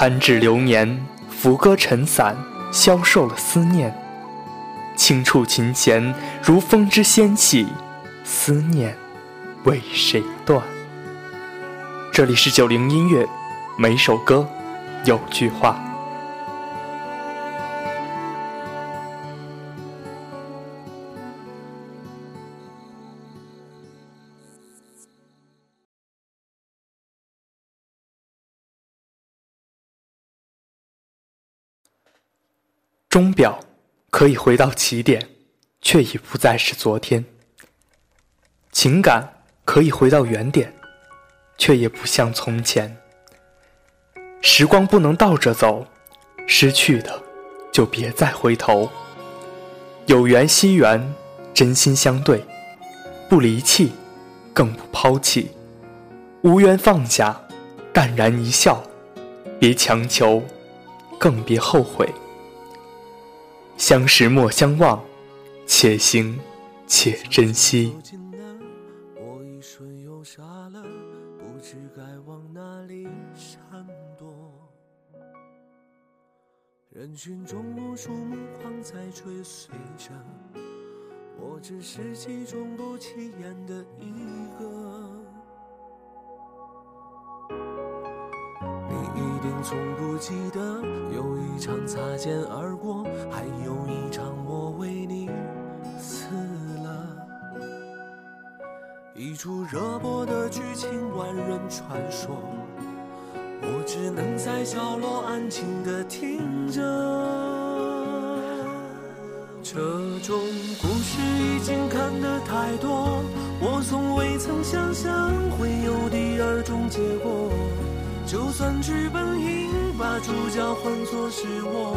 弹指流年，浮歌尘散，消瘦了思念。轻触琴弦，如风之仙气，思念为谁断？这里是九零音乐，每首歌有句话。钟表可以回到起点，却已不再是昨天；情感可以回到原点，却也不像从前。时光不能倒着走，失去的就别再回头。有缘惜缘，真心相对，不离弃，更不抛弃；无缘放下，淡然一笑，别强求，更别后悔。相识莫相忘，且行且珍惜。我一瞬又傻了，不知该往哪里闪躲。人群中无数目光在追随着，我只是其中不起眼的一个。从不记得，有一场擦肩而过，还有一场我为你死了。一出热播的剧情，万人传说，我只能在角落安静的听着。这种故事已经看得太多，我从未曾想象会有第二种结果。就算剧本应把主角换作是我，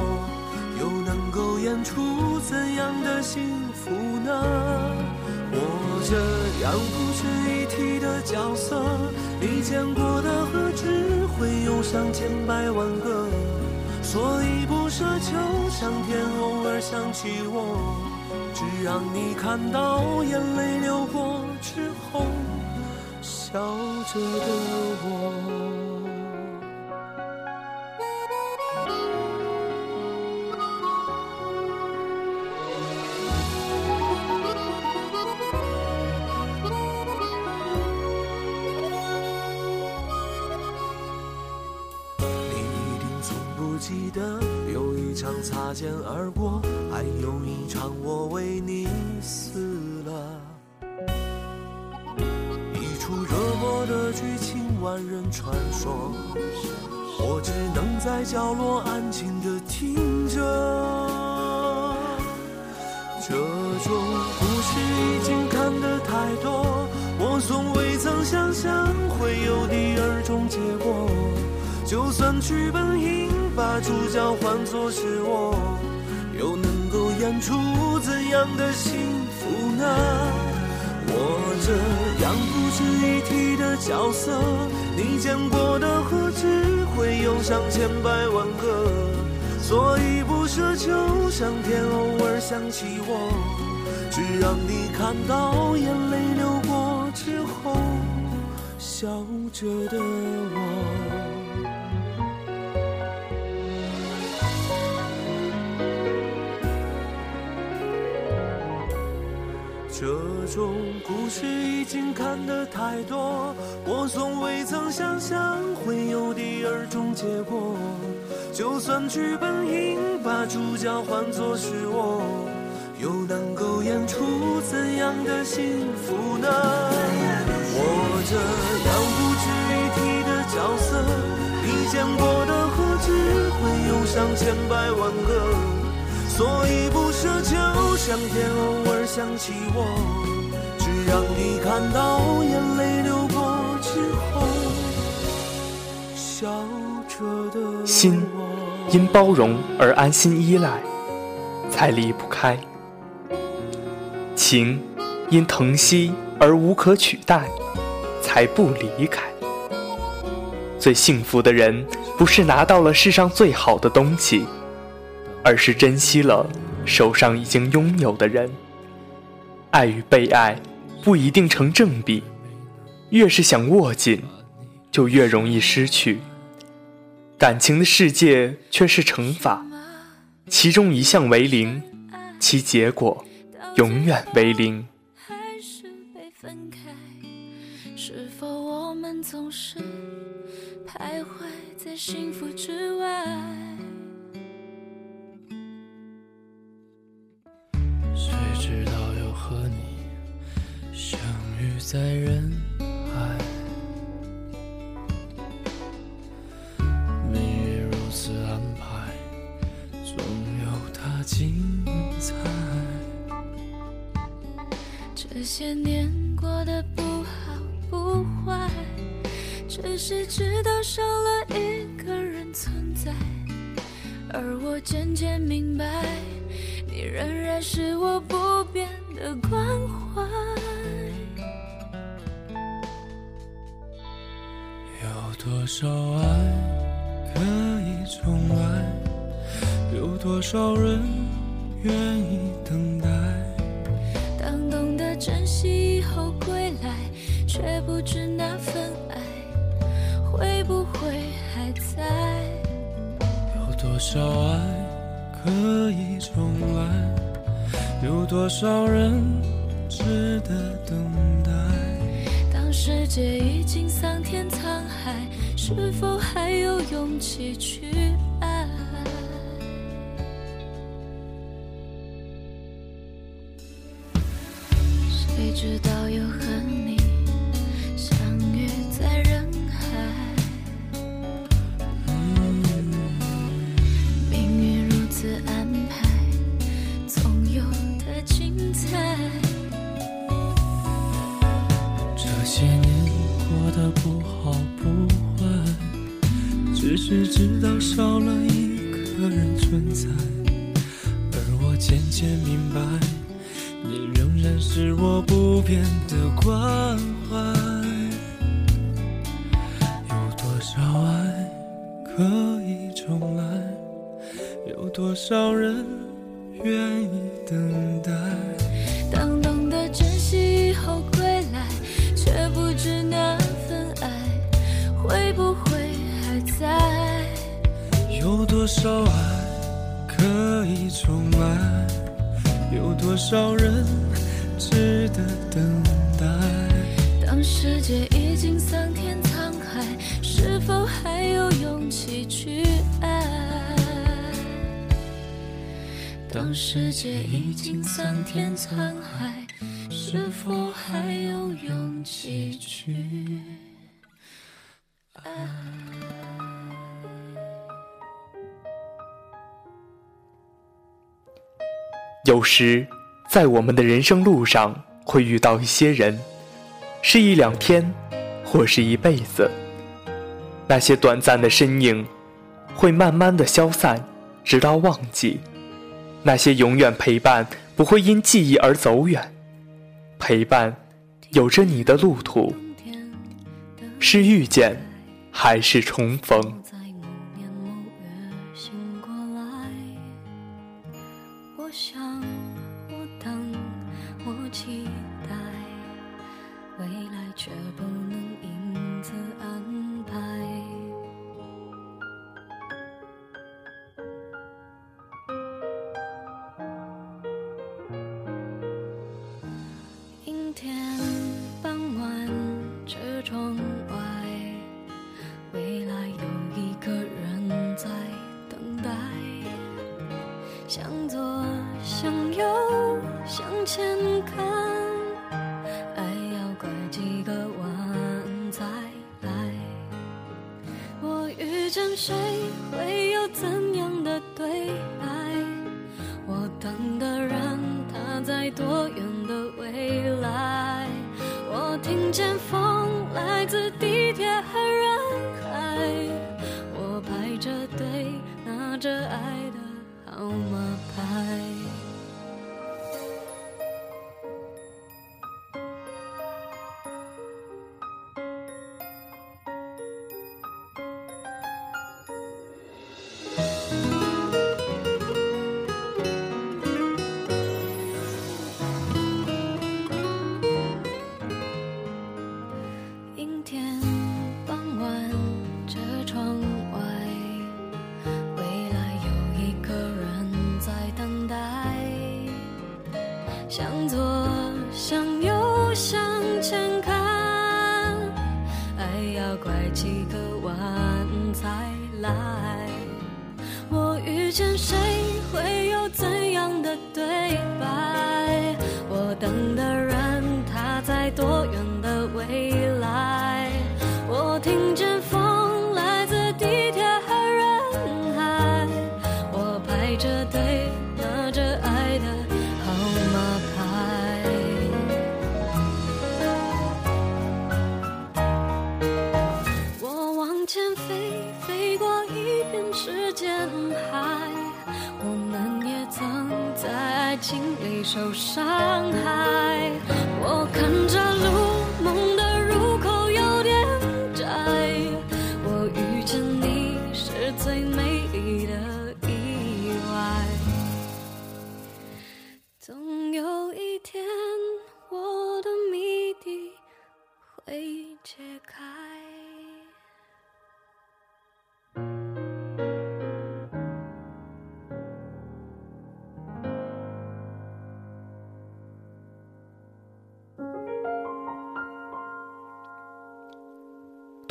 又能够演出怎样的幸福呢？我这样不值一提的角色，你见过的何止会有上千百万个？所以不奢求上天偶尔想起我，只让你看到眼泪流过之后，笑着的我。擦肩而过，还有一场我为你死了。一出热播的剧情，万人传说，我只能在角落安静的听着。这种故事已经看得太多，我从未曾想象会有第二种结果。就算剧本应把主角换作是我，又能够演出怎样的幸福呢？我这样不值一提的角色，你见过的何止会有上千百万个？所以不奢求上天偶尔想起我，只让你看到眼泪流过之后，笑着的我。这种故事已经看得太多，我从未曾想象会有第二种结果。就算剧本应把主角换作是我，又能够演出怎样的幸福呢？我这样不值一提的角色，你见过的何止会有上千百万个？所以不奢求上天偶尔想起我，只让你看到眼泪流过之后，笑着的心因包容而安心依赖，才离不开；情因疼惜而无可取代，才不离开。最幸福的人，不是拿到了世上最好的东西。而是珍惜了手上已经拥有的人。爱与被爱不一定成正比，越是想握紧，就越容易失去。感情的世界却是乘法，其中一项为零，其结果永远为零。徘徊在幸福之外？相遇在人海？命运如此安排，总有它精彩。这些年过得不好不坏，只是知道少了一个人存在，而我渐渐明白，你仍然是我不变的关怀。多少爱可以重来？有多少人愿意等待？当懂得珍惜以后归来，却不知那份爱会不会还在？有多少爱可以重来？有多少人值得等待？当世界已经桑田沧，是否还有勇气去爱？谁？知道可以重来？有多少人愿意等待？当懂得珍惜以后归来，却不知那份爱会不会还在？有多少爱可以重来？有多少人值得等待？当世界已经桑田沧海，是否还有勇气去爱？当世界已经桑田沧海，是否还有勇气去爱？有时，在我们的人生路上，会遇到一些人，是一两天，或是一辈子。那些短暂的身影，会慢慢的消散，直到忘记。那些永远陪伴，不会因记忆而走远。陪伴，有着你的路途，是遇见，还是重逢？谁会有怎样的对白？我等的人他在多远的未来？我听见风来自地铁和人海，我排着队拿着爱的号码牌。can 受伤害。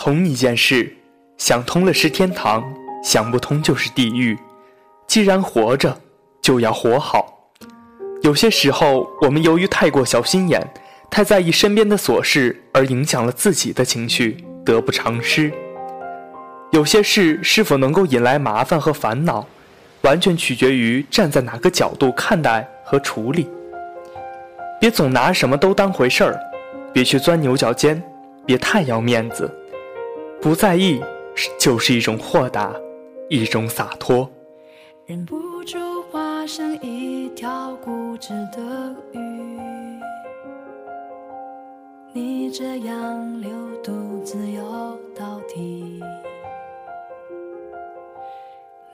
同一件事，想通了是天堂，想不通就是地狱。既然活着，就要活好。有些时候，我们由于太过小心眼，太在意身边的琐事，而影响了自己的情绪，得不偿失。有些事是否能够引来麻烦和烦恼，完全取决于站在哪个角度看待和处理。别总拿什么都当回事儿，别去钻牛角尖，别太要面子。不在意，就是一种豁达，一种洒脱。忍不住化身一条固执的鱼，你这样流独自游到底。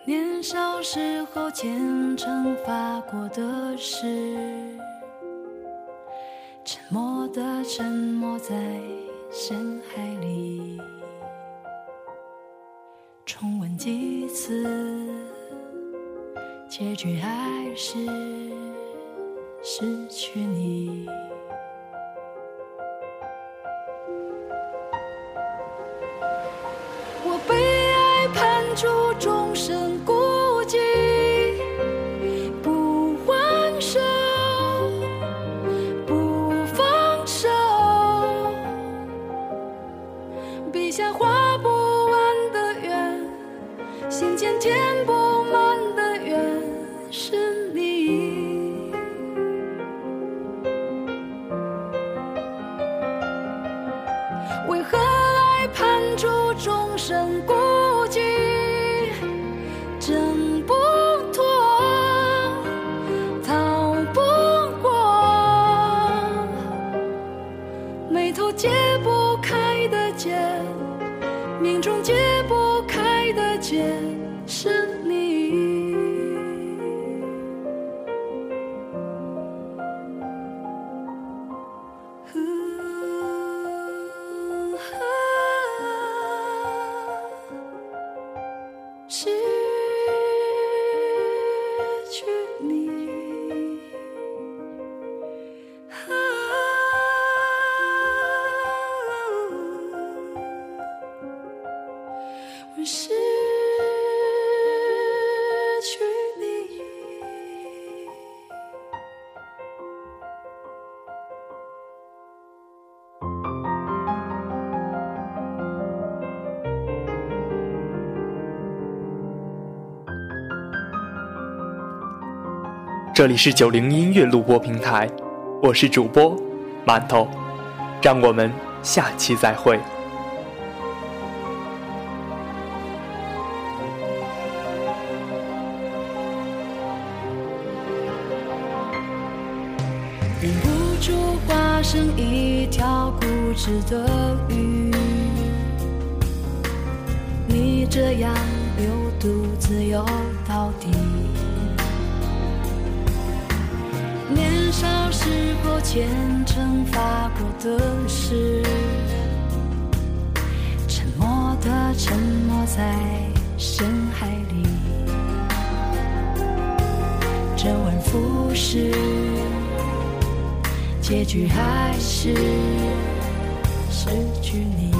年少时候虔诚发过的誓，沉默的沉没在深海里。重温几次，结局还是失去你。我被爱判处终身孤失这里是九零音乐录播平台，我是主播馒头，让我们下期再会。忍不住化身一条固执的鱼，你这样流独自游时候虔诚发过的誓，沉默的沉没在深海里，周而复始。结局还是失去你。